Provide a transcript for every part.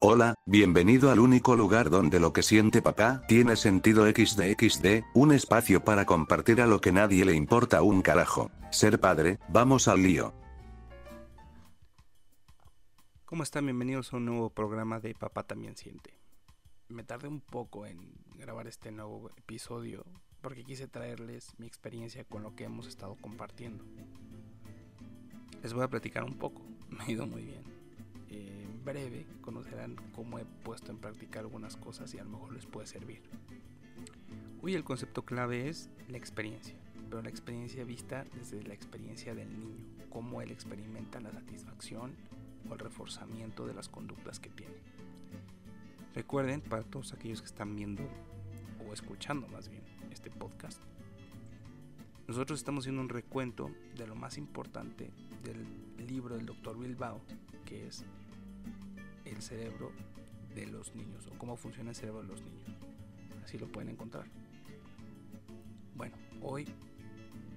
Hola, bienvenido al único lugar donde lo que siente papá tiene sentido XD un espacio para compartir a lo que nadie le importa un carajo. Ser padre, vamos al lío. ¿Cómo están? Bienvenidos a un nuevo programa de Papá también siente. Me tardé un poco en grabar este nuevo episodio porque quise traerles mi experiencia con lo que hemos estado compartiendo. Les voy a platicar un poco, me ha ido muy bien en breve conocerán cómo he puesto en práctica algunas cosas y a lo mejor les puede servir. Hoy el concepto clave es la experiencia, pero la experiencia vista desde la experiencia del niño, cómo él experimenta la satisfacción o el reforzamiento de las conductas que tiene. Recuerden, para todos aquellos que están viendo o escuchando más bien este podcast, nosotros estamos haciendo un recuento de lo más importante del libro del doctor Bilbao, que es el cerebro de los niños o cómo funciona el cerebro de los niños. Así lo pueden encontrar. Bueno, hoy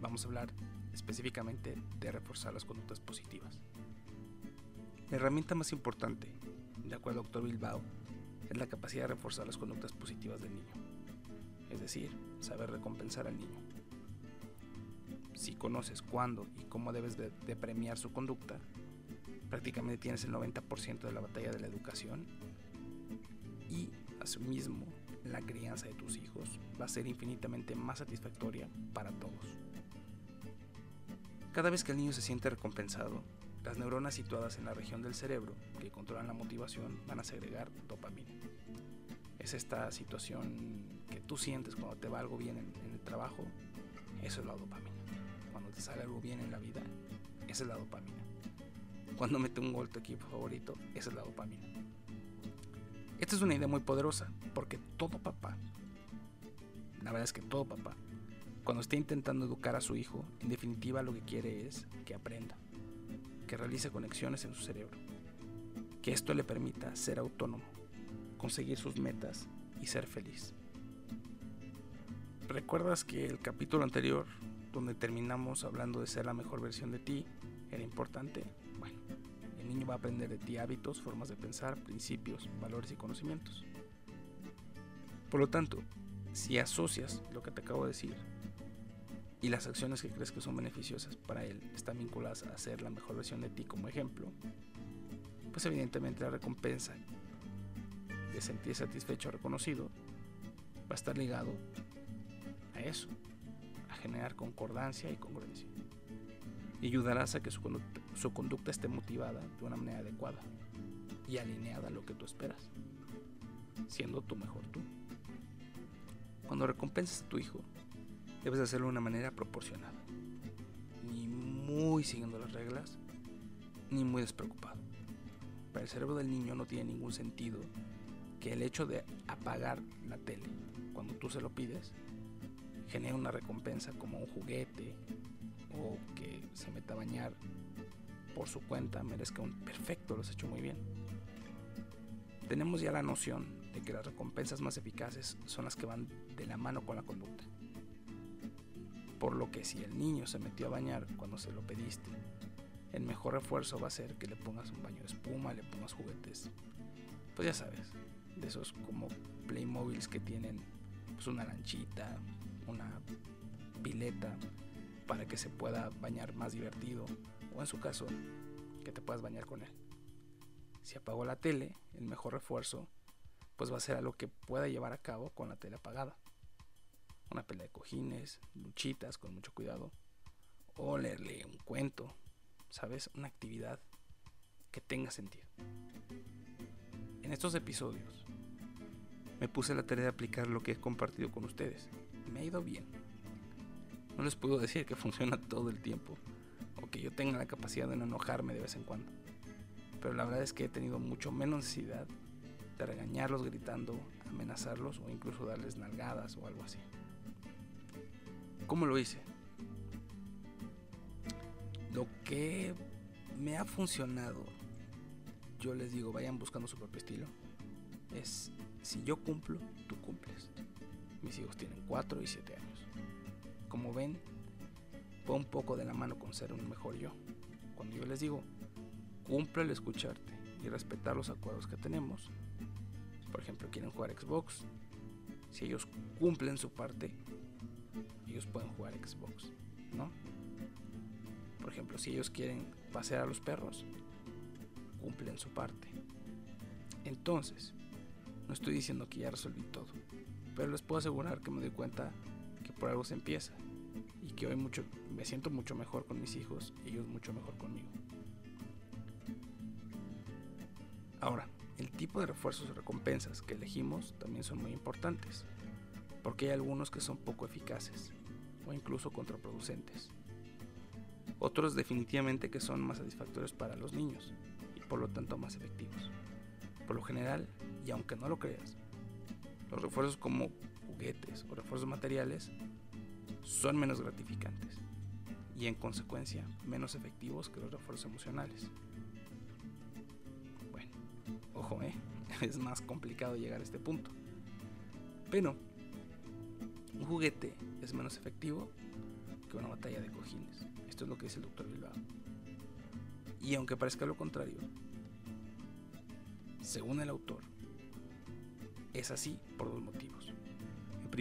vamos a hablar específicamente de reforzar las conductas positivas. La herramienta más importante, de acuerdo al doctor Bilbao, es la capacidad de reforzar las conductas positivas del niño. Es decir, saber recompensar al niño. Si conoces cuándo y cómo debes de, premiar su conducta, prácticamente tienes el 90% de la batalla de la educación y asimismo la crianza de tus hijos va a ser infinitamente más satisfactoria para todos. Cada vez que el niño se siente recompensado, las neuronas situadas en la región del cerebro que controlan la motivación van a segregar dopamina. Es esta situación que tú sientes cuando te va algo bien en, el trabajo, eso es la dopamina. Cuando te sale algo bien en la vida, esa es la dopamina cuando mete un gol tu equipo favorito, esa es la dopamina. Esta es una idea muy poderosa, porque todo papá, la verdad es que todo papá, cuando esté intentando educar a su hijo, en definitiva lo que quiere es que aprenda, que realice conexiones en su cerebro, que esto le permita ser autónomo, conseguir sus metas y ser feliz. ¿Recuerdas que el capítulo anterior, donde terminamos hablando de ser la mejor versión de ti, era importante? Niño va a aprender de ti hábitos, formas de pensar, principios, valores y conocimientos. Por lo tanto, si asocias lo que te acabo de decir y las acciones que crees que son beneficiosas para él están vinculadas a ser la mejor versión de ti como ejemplo, pues evidentemente la recompensa de sentir satisfecho o reconocido va a estar ligado a eso, a generar concordancia y congruencia y ayudarás a que su conducta, esté motivada de una manera adecuada y alineada a lo que tú esperas, siendo tu mejor tú. Cuando recompensas a tu hijo, debes hacerlo de una manera proporcionada, ni muy siguiendo las reglas, ni muy despreocupado. Para el cerebro del niño no tiene ningún sentido que el hecho de apagar la tele cuando tú se lo pides genere una recompensa como un juguete o que se meta a bañar por su cuenta merezca un perfecto, lo has hecho muy bien. Tenemos ya la noción de que las recompensas más eficaces son las que van de la mano con la conducta. Por lo que si el niño se metió a bañar cuando se lo pediste, el mejor refuerzo va a ser que le pongas un baño de espuma, le pongas juguetes. Pues ya sabes, de esos como Playmobiles que tienen pues una lanchita, una pileta, para que se pueda bañar más divertido o en su caso que te puedas bañar con él. Si apagó la tele, el mejor refuerzo pues va a ser algo que pueda llevar a cabo con la tele apagada. Una pelea de cojines, luchitas con mucho cuidado o leerle un cuento, ¿sabes? Una actividad que tenga sentido. En estos episodios me puse la tarea de aplicar lo que he compartido con ustedes. Me ha ido bien no les puedo decir que funciona todo el tiempo o que yo tenga la capacidad de no enojarme de vez en cuando. Pero la verdad es que he tenido mucho menos necesidad de regañarlos gritando, amenazarlos o incluso darles nalgadas o algo así. ¿Cómo lo hice? Lo que me ha funcionado, yo les digo, vayan buscando su propio estilo, es si yo cumplo, tú cumples. Mis hijos tienen 4 y 7 años como ven, va un poco de la mano con ser un mejor yo. Cuando yo les digo, cumple el escucharte y respetar los acuerdos que tenemos. Por ejemplo, quieren jugar Xbox. Si ellos cumplen su parte, ellos pueden jugar Xbox, ¿no? Por ejemplo, si ellos quieren pasear a los perros, cumplen su parte. Entonces, no estoy diciendo que ya resolví todo, pero les puedo asegurar que me doy cuenta que por algo se empieza y que hoy mucho, me siento mucho mejor con mis hijos y ellos mucho mejor conmigo. Ahora, el tipo de refuerzos o recompensas que elegimos también son muy importantes, porque hay algunos que son poco eficaces o incluso contraproducentes. Otros definitivamente que son más satisfactorios para los niños y por lo tanto más efectivos. Por lo general, y aunque no lo creas, los refuerzos como juguetes o refuerzos materiales son menos gratificantes y en consecuencia menos efectivos que los refuerzos emocionales. Ojo, ¿eh? es más complicado llegar a este punto. Pero un juguete es menos efectivo que una batalla de cojines. Esto es lo que dice el doctor Bilbao. Y aunque parezca lo contrario, según el autor, es así por dos motivos.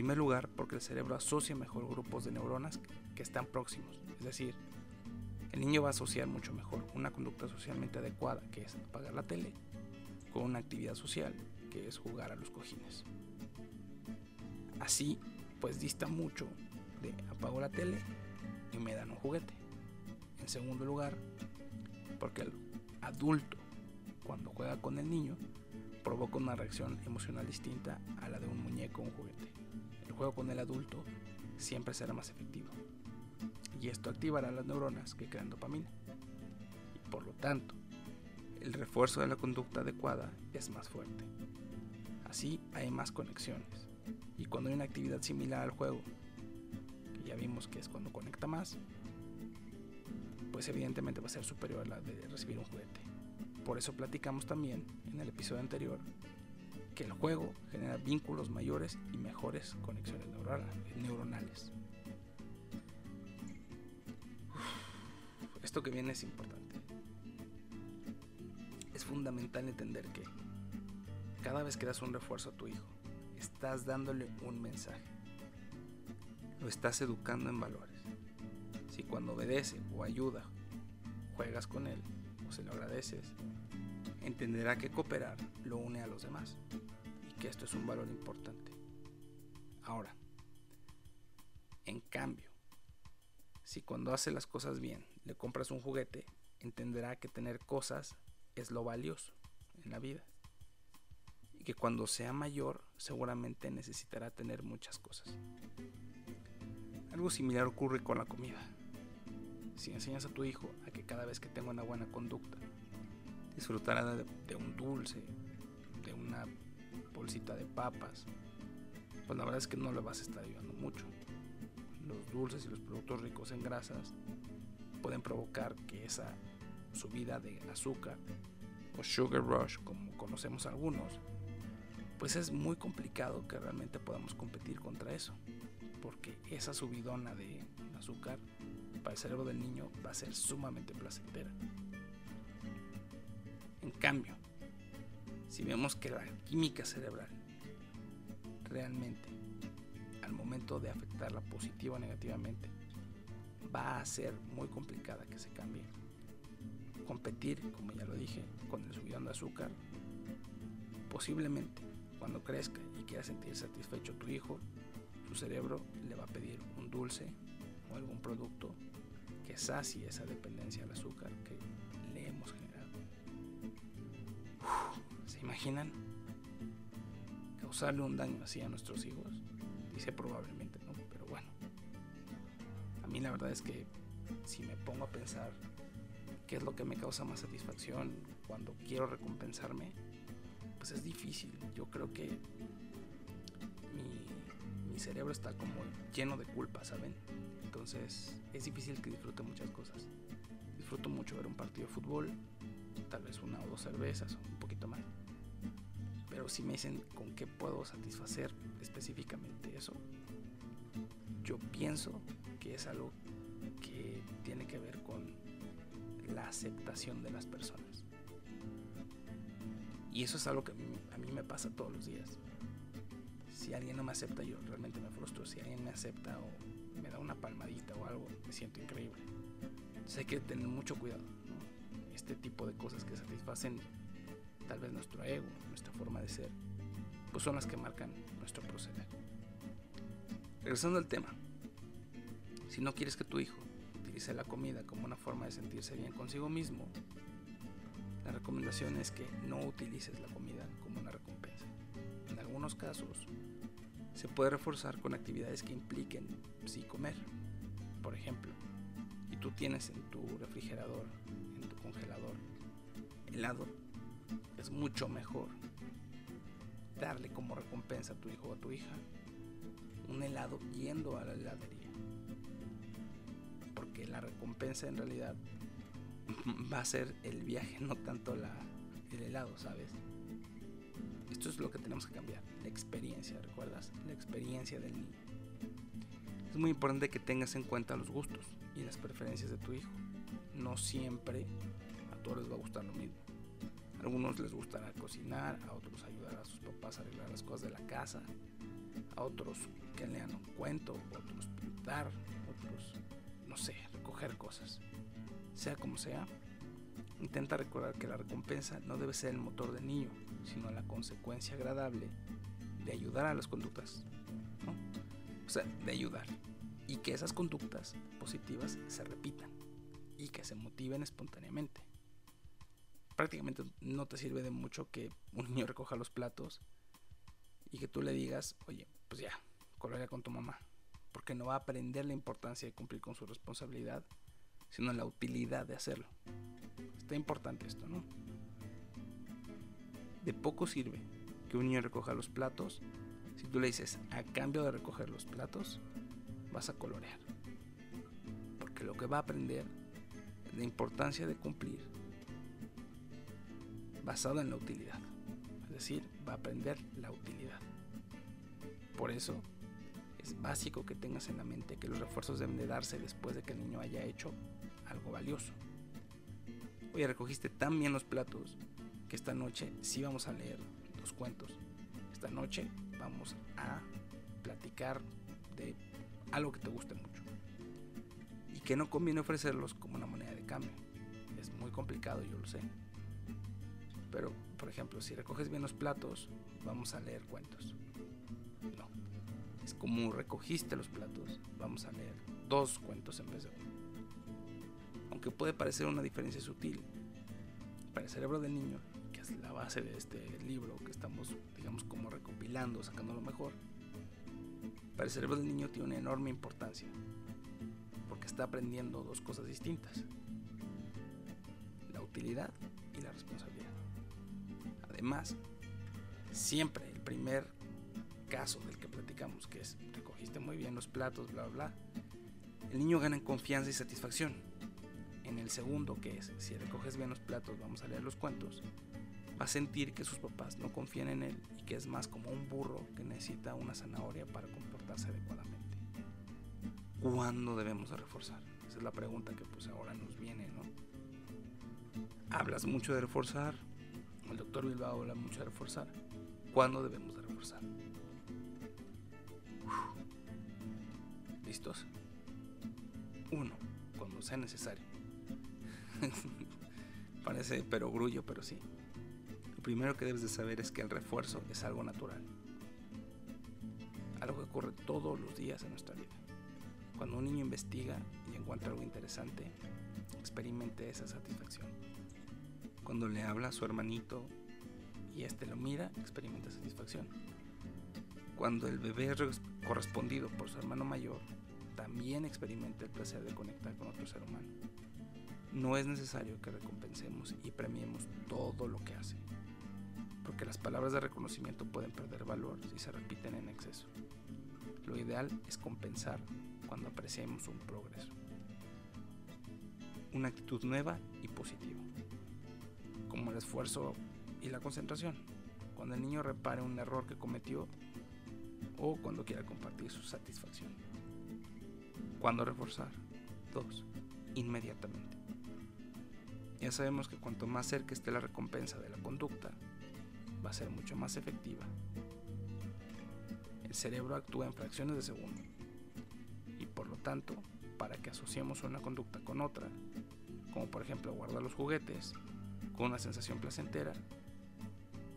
Primer lugar, porque el cerebro asocia mejor grupos de neuronas que están próximos. Es decir, el niño va a asociar mucho mejor una conducta socialmente adecuada, que es apagar la tele, con una actividad social, que es jugar a los cojines. Así, pues dista mucho de apago la tele y me dan un juguete. En segundo lugar, porque el adulto, cuando juega con el niño, provoca una reacción emocional distinta a la de un muñeco o un juguete. El juego con el adulto siempre será más efectivo. Y esto activará las neuronas que crean dopamina. Y por lo tanto, el refuerzo de la conducta adecuada es más fuerte. Así hay más conexiones. Y cuando hay una actividad similar al juego, que ya vimos que es cuando conecta más, pues evidentemente va a ser superior a la de recibir un juguete. Por eso platicamos también en el episodio anterior que el juego genera vínculos mayores y mejores conexiones neuronales. esto que viene es importante es fundamental entender que cada vez que das un refuerzo a tu hijo, estás dándole un mensaje. Lo estás educando en valores. Si cuando obedece o ayuda, juegas con él se lo agradeces, entenderá que cooperar lo une a los demás y que esto es un valor importante. Ahora, en cambio, si cuando hace las cosas bien le compras un juguete, entenderá que tener cosas es lo valioso en la vida. Y que cuando sea mayor seguramente necesitará tener muchas cosas. Algo similar ocurre con la comida. Si enseñas a tu hijo a que cada vez que tenga una buena conducta, disfrutará de, un dulce, de una bolsita de papas, pues la verdad es que no le vas a estar ayudando mucho. Los dulces y los productos ricos en grasas pueden provocar que esa subida de azúcar o sugar rush como conocemos algunos, pues es muy complicado que realmente podamos competir contra eso, porque esa subidona de azúcar para el cerebro del niño va a ser sumamente placentera. En cambio, si vemos que la química cerebral realmente al momento de afectarla positiva o negativamente va a ser muy complicada que se cambie competir, como ya lo dije, con el subidón de azúcar. Posiblemente, cuando crezca y quiera sentir satisfecho tu hijo, su cerebro le va a pedir un dulce o algún producto sacie esa dependencia al azúcar que le hemos generado. ¿Se imaginan? Causarle un daño así a nuestros hijos. Dice probablemente no, pero bueno. A mí la verdad es que si me pongo a pensar qué es lo que me causa más satisfacción cuando quiero recompensarme, pues es difícil. Yo creo que mi, cerebro está como lleno de culpa, ¿saben? Entonces es difícil que disfrute muchas cosas. Disfruto mucho ver un partido de fútbol, tal vez una o dos cervezas un poquito más. Pero si me dicen con qué puedo satisfacer específicamente eso, yo pienso que es algo que tiene que ver con la aceptación de las personas. Y eso es algo que a mí, a mí me pasa todos los días. Si alguien no me acepta, yo realmente me frustro. Si alguien me acepta o me da una palmadita o algo, me siento increíble. Entonces hay que tener mucho cuidado. Este tipo de cosas que satisfacen tal vez nuestro ego, nuestra forma de ser, pues son las que marcan nuestro proceder. Regresando al tema, si no quieres que tu hijo utilice la comida como una forma de sentirse bien consigo mismo, la recomendación es que no utilices la comida como una recompensa. En algunos casos, se puede reforzar con actividades que impliquen sí comer. Por ejemplo, y tú tienes en tu refrigerador, en tu congelador, helado, es mucho mejor darle como recompensa a tu hijo o a tu hija un helado yendo a la heladería. Porque la recompensa en realidad va a ser el viaje, no tanto la, el helado, ¿sabes? Esto es lo que tenemos que cambiar, la experiencia, ¿recuerdas? La experiencia del niño. Es muy importante que tengas en cuenta los gustos y las preferencias de tu hijo. No siempre a todos les va a gustar lo mismo. A algunos les gustará cocinar, a otros ayudar a sus papás a arreglar las cosas de la casa, a otros que lean un cuento, otros pintar, otros, no sé, recoger cosas. Sea como sea, intenta recordar que la recompensa no debe ser el motor del niño, sino la consecuencia agradable de ayudar a las conductas. ¿no? O sea, de ayudar. Y que esas conductas positivas se repitan y que se motiven espontáneamente. Prácticamente no te sirve de mucho que un niño recoja los platos y que tú le digas, oye, pues ya, colorea con tu mamá. Porque no va a aprender la importancia de cumplir con su responsabilidad, sino la utilidad de hacerlo. Está importante esto, ¿no? De poco sirve que un niño recoja los platos si tú le dices, a cambio de recoger los platos, vas a colorear. Porque lo que va a aprender es la importancia de cumplir basado en la utilidad. Es decir, va a aprender la utilidad. Por eso es básico que tengas en la mente que los refuerzos deben de darse después de que el niño haya hecho algo valioso. Oye, recogiste tan bien los platos que esta noche sí vamos a leer dos cuentos. Esta noche vamos a platicar de algo que te guste mucho. Y que no conviene ofrecerlos como una moneda de cambio. Es muy complicado, yo lo sé. Pero, por ejemplo, si recoges bien los platos, vamos a leer cuentos. No. Es como recogiste los platos, vamos a leer dos cuentos en vez de uno. Aunque puede parecer una diferencia sutil, para el cerebro del niño, que es la base de este libro que estamos, digamos, como recopilando, sacando lo mejor, para el cerebro del niño tiene una enorme importancia, porque está aprendiendo dos cosas distintas, la utilidad y la responsabilidad. Además, siempre el primer caso del que platicamos, que es recogiste muy bien los platos, bla, bla, bla, el niño gana confianza y satisfacción. En el segundo, que es si recoges bien los platos, vamos a leer los cuentos, va a sentir que sus papás no confían en él y que es más como un burro que necesita una zanahoria para comportarse adecuadamente. ¿Cuándo debemos de reforzar? Esa es la pregunta que pues ahora nos viene, ¿no? Hablas mucho de reforzar, el doctor Bilbao habla mucho de reforzar. ¿Cuándo debemos de reforzar? ¿Listos? Uno, cuando sea necesario. Parece perogrullo, pero sí. Lo primero que debes de saber es que el refuerzo es algo natural. Algo que ocurre todos los días en nuestra vida. Cuando un niño investiga y encuentra algo interesante, experimente esa satisfacción. Cuando le habla a su hermanito y este lo mira, experimenta satisfacción. Cuando el bebé es correspondido por su hermano mayor, también experimenta el placer de conectar con otro ser humano. No es necesario que recompensemos y premiemos todo lo que hace, porque las palabras de reconocimiento pueden perder valor si se repiten en exceso. Lo ideal es compensar cuando apreciemos un progreso. Una actitud nueva y positiva, como el esfuerzo y la concentración, cuando el niño repare un error que cometió o cuando quiera compartir su satisfacción. ¿Cuándo reforzar? 2. Inmediatamente. Ya sabemos que cuanto más cerca esté la recompensa de la conducta, va a ser mucho más efectiva. El cerebro actúa en fracciones de segundo y por lo tanto, para que asociemos una conducta con otra, como por ejemplo guardar los juguetes con una sensación placentera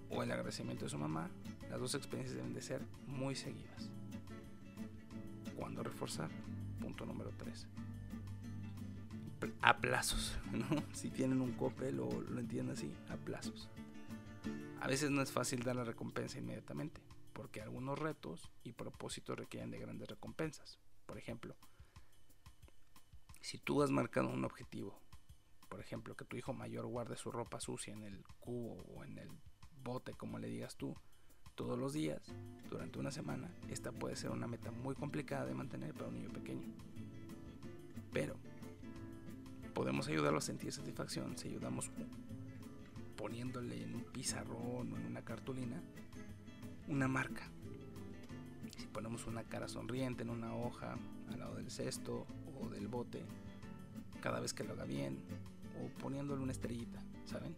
o el agradecimiento de su mamá, las dos experiencias deben de ser muy seguidas. ¿Cuándo reforzar? Punto número 3. A plazos. Si tienen un cope, lo, lo entienden así, a plazos. A veces no es fácil dar la recompensa inmediatamente, porque algunos retos y propósitos requieren de grandes recompensas. Por ejemplo, si tú has marcado un objetivo, por ejemplo, que tu hijo mayor guarde su ropa sucia en el cubo o en el bote, como le digas tú, todos los días, durante una semana, esta puede ser una meta muy complicada de mantener para un niño pequeño. Pero podemos ayudarlo a sentir satisfacción si ayudamos poniéndole en un pizarrón o en una cartulina una marca. Si ponemos una cara sonriente en una hoja al lado del cesto o del bote, cada vez que lo haga bien, o poniéndole una estrellita, ¿saben?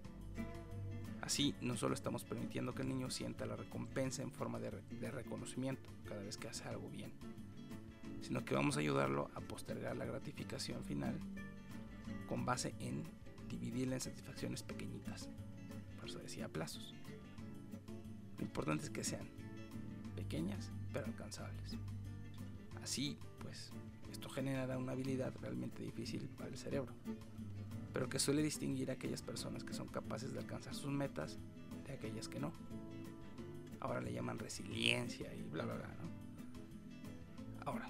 Así no solo estamos permitiendo que el niño sienta la recompensa en forma de, de, reconocimiento cada vez que hace algo bien, sino que vamos a ayudarlo a postergar la gratificación final con base en dividirla en satisfacciones pequeñitas. Por eso decía plazos. Lo importante es que sean pequeñas pero alcanzables. Así, pues, esto generará una habilidad realmente difícil para el cerebro pero que suele distinguir a aquellas personas que son capaces de alcanzar sus metas de aquellas que no. Ahora le llaman resiliencia y bla bla bla, ¿no? Ahora,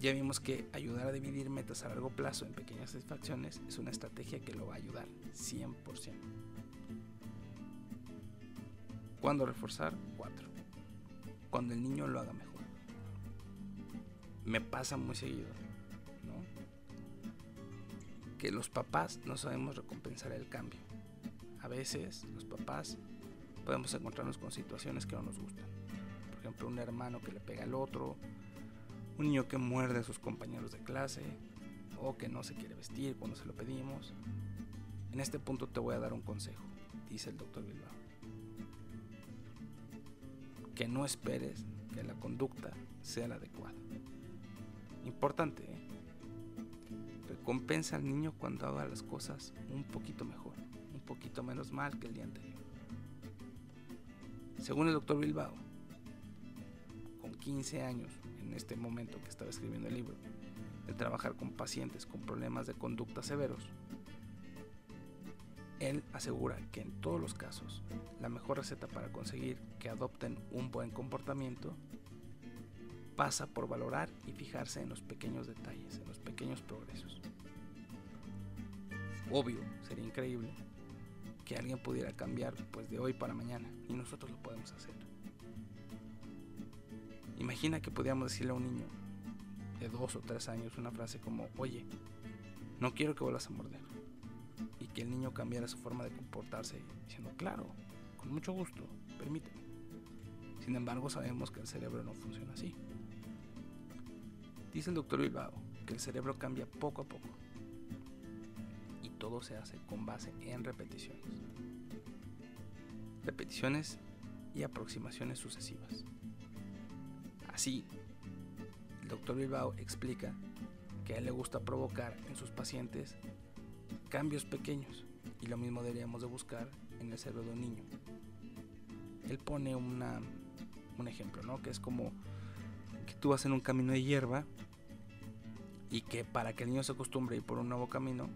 ya vimos que ayudar a dividir metas a largo plazo en pequeñas satisfacciones es una estrategia que lo va a ayudar 100%. ¿Cuándo reforzar? 4. Cuando el niño lo haga mejor. Me pasa muy seguido que los papás no sabemos recompensar el cambio. A veces los papás podemos encontrarnos con situaciones que no nos gustan. Por ejemplo, un hermano que le pega al otro, un niño que muerde a sus compañeros de clase o que no se quiere vestir cuando se lo pedimos. En este punto te voy a dar un consejo, dice el doctor Bilbao. Que no esperes que la conducta sea la adecuada. Importante, ¿eh? Compensa al niño cuando haga las cosas un poquito mejor, un poquito menos mal que el día anterior. Según el doctor Bilbao, con 15 años en este momento que estaba escribiendo el libro, de trabajar con pacientes con problemas de conducta severos, él asegura que en todos los casos la mejor receta para conseguir que adopten un buen comportamiento pasa por valorar y fijarse en los pequeños detalles, en los pequeños progresos obvio, sería increíble que alguien pudiera cambiar pues de hoy para mañana y nosotros lo podemos hacer. Imagina que pudiéramos decirle a un niño de dos o tres años una frase como, oye, no quiero que vuelvas a morder. Y que el niño cambiara su forma de comportarse diciendo, claro, con mucho gusto, permíteme. Sin embargo, sabemos que el cerebro no funciona así. Dice el doctor Bilbao que el cerebro cambia poco a poco todo se hace con base en repeticiones. Repeticiones y aproximaciones sucesivas. Así, el doctor Bilbao explica que a él le gusta provocar en sus pacientes cambios pequeños y lo mismo deberíamos de buscar en el cerebro de un niño. Él pone una, un ejemplo, ¿no? Que es como que tú vas en un camino de hierba y que para que el niño se acostumbre a ir por un nuevo camino,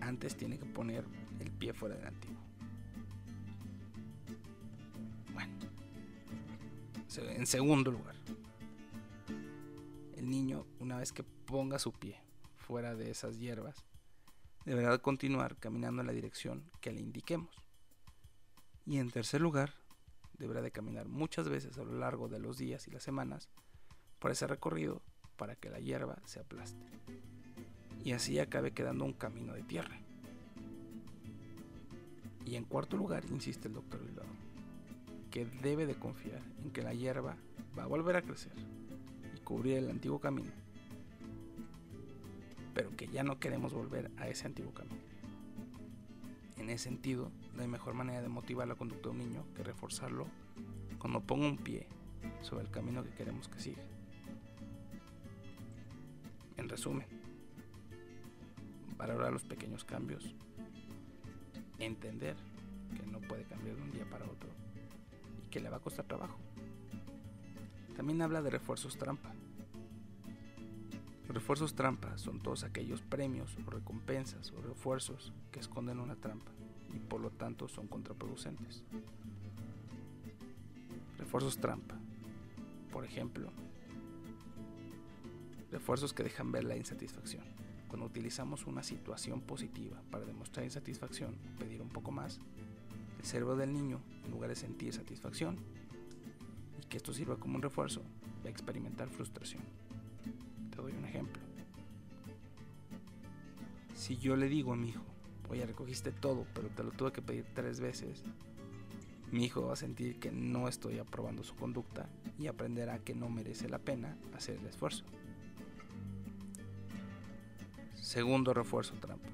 antes tiene que poner el pie fuera del antiguo. En segundo lugar, el niño, una vez que ponga su pie fuera de esas hierbas, deberá continuar caminando en la dirección que le indiquemos. Y en tercer lugar, deberá de caminar muchas veces a lo largo de los días y las semanas por ese recorrido para que la hierba se aplaste y así acabe quedando un camino de tierra. Y en cuarto lugar, insiste el doctor Bilbao, que debe de confiar en que la hierba va a volver a crecer y cubrir el antiguo camino, pero que ya no queremos volver a ese antiguo camino. En ese sentido, no hay mejor manera de motivar la conducta de un niño que reforzarlo cuando ponga un pie sobre el camino que queremos que siga. En resumen, valorar los pequeños cambios, entender que no puede cambiar de un día para otro que le va a costar trabajo. También habla de refuerzos trampa. Los refuerzos trampa son todos aquellos premios o recompensas o refuerzos que esconden una trampa y por lo tanto son contraproducentes. Refuerzos trampa. Por ejemplo, refuerzos que dejan ver la insatisfacción. Cuando utilizamos una situación positiva para demostrar insatisfacción pedir un poco más, el cerebro del niño, en lugar de sentir satisfacción y que esto sirva como un refuerzo, va a experimentar frustración. Te doy un ejemplo. Si yo le digo a mi hijo, oye, recogiste todo, pero te lo tuve que pedir tres veces, mi hijo va a sentir que no estoy aprobando su conducta y aprenderá que no merece la pena hacer el esfuerzo. Segundo refuerzo trampa.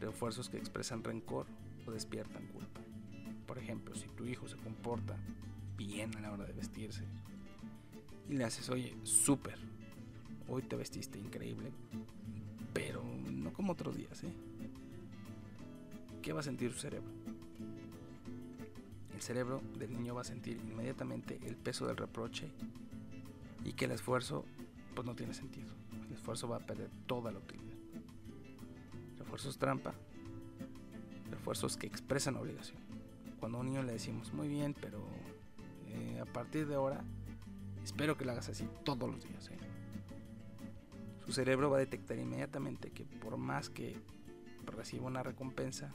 Refuerzos que expresan rencor o despiertan. Por ejemplo, si tu hijo se comporta bien a la hora de vestirse y le haces, oye, súper, hoy te vestiste increíble, pero no como otros días, ¿eh? ¿Qué va a sentir su cerebro? El cerebro del niño va a sentir inmediatamente el peso del reproche y que el esfuerzo pues no tiene sentido. El esfuerzo va a perder toda la utilidad. Refuerzos trampa, refuerzos que expresan obligación. Cuando a un niño le decimos, muy bien, pero eh, a partir de ahora espero que lo hagas así todos los días. ¿eh?". Su cerebro va a detectar inmediatamente que por más que reciba una recompensa,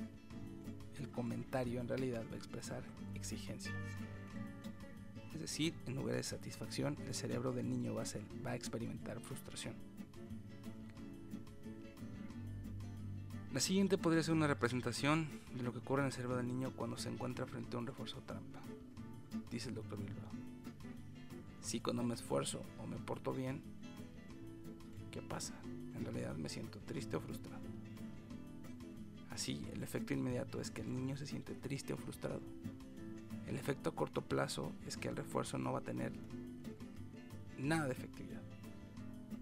el comentario en realidad va a expresar exigencia. Es decir, en lugar de satisfacción, el cerebro del niño va a, ser, va a experimentar frustración. La siguiente podría ser una representación de lo que ocurre en el cerebro del niño cuando se encuentra frente a un refuerzo trampa, dice el doctor Bilbao. Si cuando me esfuerzo o me porto bien, ¿qué pasa? En realidad me siento triste o frustrado. Así, el efecto inmediato es que el niño se siente triste o frustrado. El efecto a corto plazo es que el refuerzo no va a tener nada de efectividad,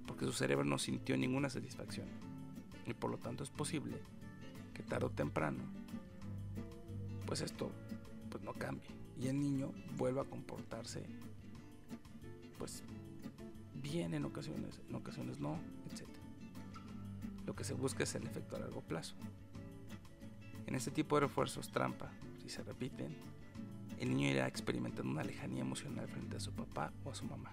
porque su cerebro no sintió ninguna satisfacción y por lo tanto es posible que tarde o temprano pues esto pues no cambie y el niño vuelva a comportarse pues bien en ocasiones, en ocasiones no, etc. Lo que se busca es el efecto a largo plazo. En este tipo de refuerzos trampa, si se repiten, el niño irá experimentando una lejanía emocional frente a su papá o a su mamá,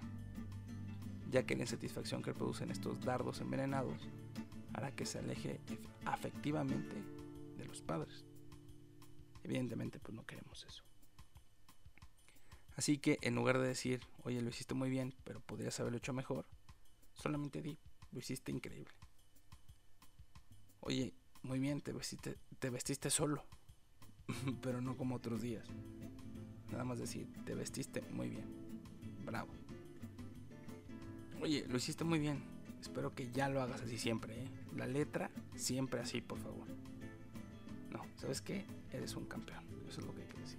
ya que la insatisfacción que producen estos dardos envenenados hará que se aleje afectivamente de los padres. Evidentemente, pues no queremos eso. Así que en lugar de decir, oye, lo hiciste muy bien, pero podrías haberlo hecho mejor, solamente di, lo hiciste increíble. Oye, muy bien, te vestiste, te vestiste solo, pero no como otros días. Nada más decir, te vestiste muy bien. Bravo. Oye, lo hiciste muy bien. Espero que ya lo hagas así siempre, ¿eh? La letra siempre así, por favor. No, ¿sabes qué? Eres un campeón. Eso es lo que hay que decir.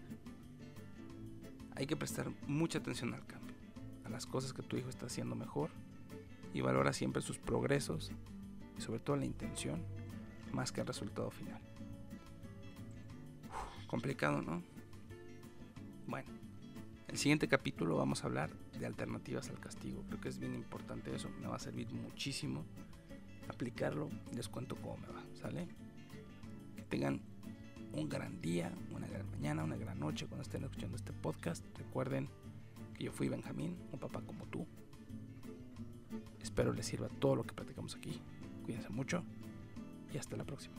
Hay que prestar mucha atención al cambio, a las cosas que tu hijo está haciendo mejor y valora siempre sus progresos y sobre todo la intención más que el resultado final. complicado, ¿no? Bueno, el siguiente capítulo vamos a hablar de alternativas al castigo. Creo que es bien importante eso, me va a servir muchísimo aplicarlo les cuento cómo me va, ¿sale? Que tengan un gran día, una gran mañana, una gran noche cuando estén escuchando este podcast. Recuerden que yo fui Benjamín, un papá como tú. Espero les sirva todo lo que platicamos aquí. Cuídense mucho y hasta la próxima.